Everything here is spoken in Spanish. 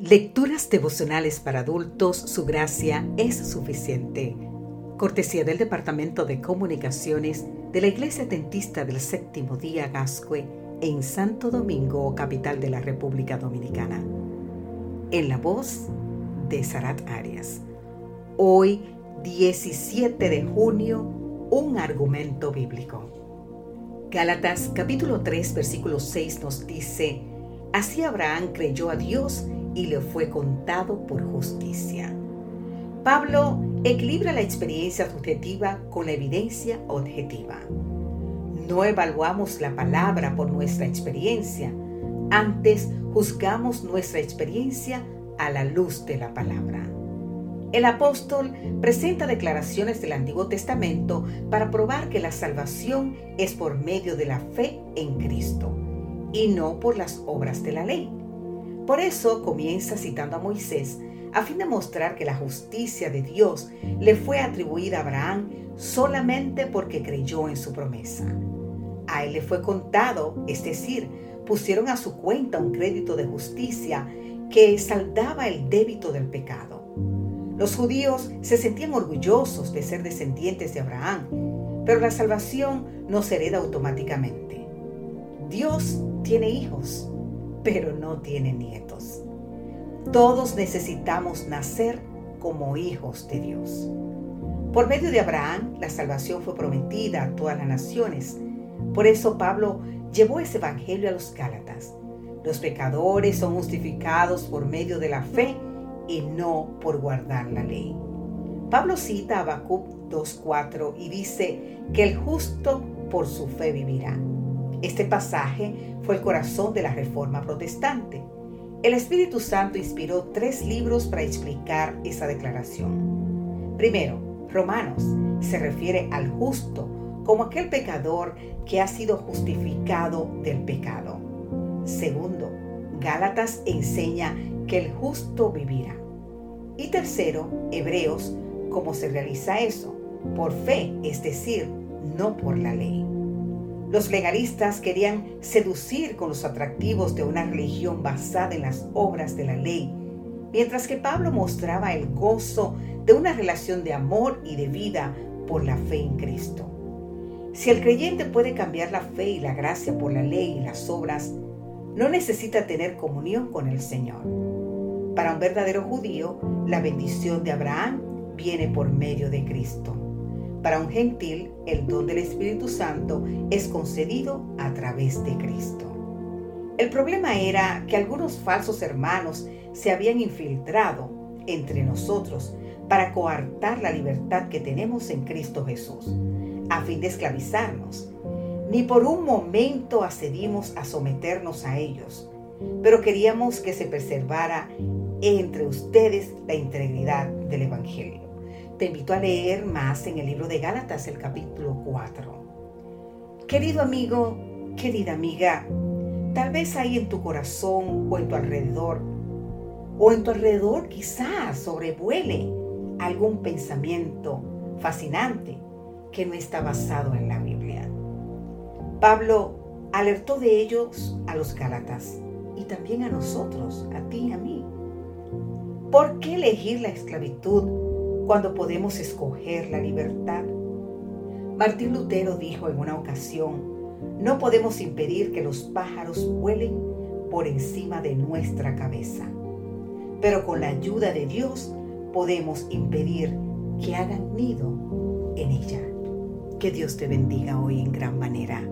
Lecturas devocionales para adultos, su gracia es suficiente. Cortesía del Departamento de Comunicaciones de la Iglesia Dentista del Séptimo Día Gascue en Santo Domingo, capital de la República Dominicana. En la voz de Sarat Arias. Hoy, 17 de junio, un argumento bíblico. Gálatas capítulo 3 versículo 6 nos dice, Así Abraham creyó a Dios y le fue contado por justicia. Pablo equilibra la experiencia subjetiva con la evidencia objetiva. No evaluamos la palabra por nuestra experiencia, antes juzgamos nuestra experiencia a la luz de la palabra. El apóstol presenta declaraciones del Antiguo Testamento para probar que la salvación es por medio de la fe en Cristo y no por las obras de la ley. Por eso comienza citando a Moisés a fin de mostrar que la justicia de Dios le fue atribuida a Abraham solamente porque creyó en su promesa. A él le fue contado, es decir, pusieron a su cuenta un crédito de justicia que saldaba el débito del pecado. Los judíos se sentían orgullosos de ser descendientes de Abraham, pero la salvación no se hereda automáticamente. Dios tiene hijos pero no tiene nietos. Todos necesitamos nacer como hijos de Dios. Por medio de Abraham, la salvación fue prometida a todas las naciones. Por eso Pablo llevó ese evangelio a los Gálatas. Los pecadores son justificados por medio de la fe y no por guardar la ley. Pablo cita a Habacuc 2.4 y dice que el justo por su fe vivirá. Este pasaje fue el corazón de la Reforma Protestante. El Espíritu Santo inspiró tres libros para explicar esa declaración. Primero, Romanos se refiere al justo como aquel pecador que ha sido justificado del pecado. Segundo, Gálatas enseña que el justo vivirá. Y tercero, Hebreos, cómo se realiza eso, por fe, es decir, no por la ley. Los legalistas querían seducir con los atractivos de una religión basada en las obras de la ley, mientras que Pablo mostraba el gozo de una relación de amor y de vida por la fe en Cristo. Si el creyente puede cambiar la fe y la gracia por la ley y las obras, no necesita tener comunión con el Señor. Para un verdadero judío, la bendición de Abraham viene por medio de Cristo. Para un gentil, el don del Espíritu Santo es concedido a través de Cristo. El problema era que algunos falsos hermanos se habían infiltrado entre nosotros para coartar la libertad que tenemos en Cristo Jesús, a fin de esclavizarnos. Ni por un momento accedimos a someternos a ellos, pero queríamos que se preservara entre ustedes la integridad del Evangelio. Te invito a leer más en el libro de Gálatas, el capítulo 4. Querido amigo, querida amiga, tal vez ahí en tu corazón o en tu alrededor, o en tu alrededor quizás sobrevuele algún pensamiento fascinante que no está basado en la Biblia. Pablo alertó de ellos a los Gálatas y también a nosotros, a ti y a mí. ¿Por qué elegir la esclavitud cuando podemos escoger la libertad. Martín Lutero dijo en una ocasión, no podemos impedir que los pájaros vuelen por encima de nuestra cabeza, pero con la ayuda de Dios podemos impedir que hagan nido en ella. Que Dios te bendiga hoy en gran manera.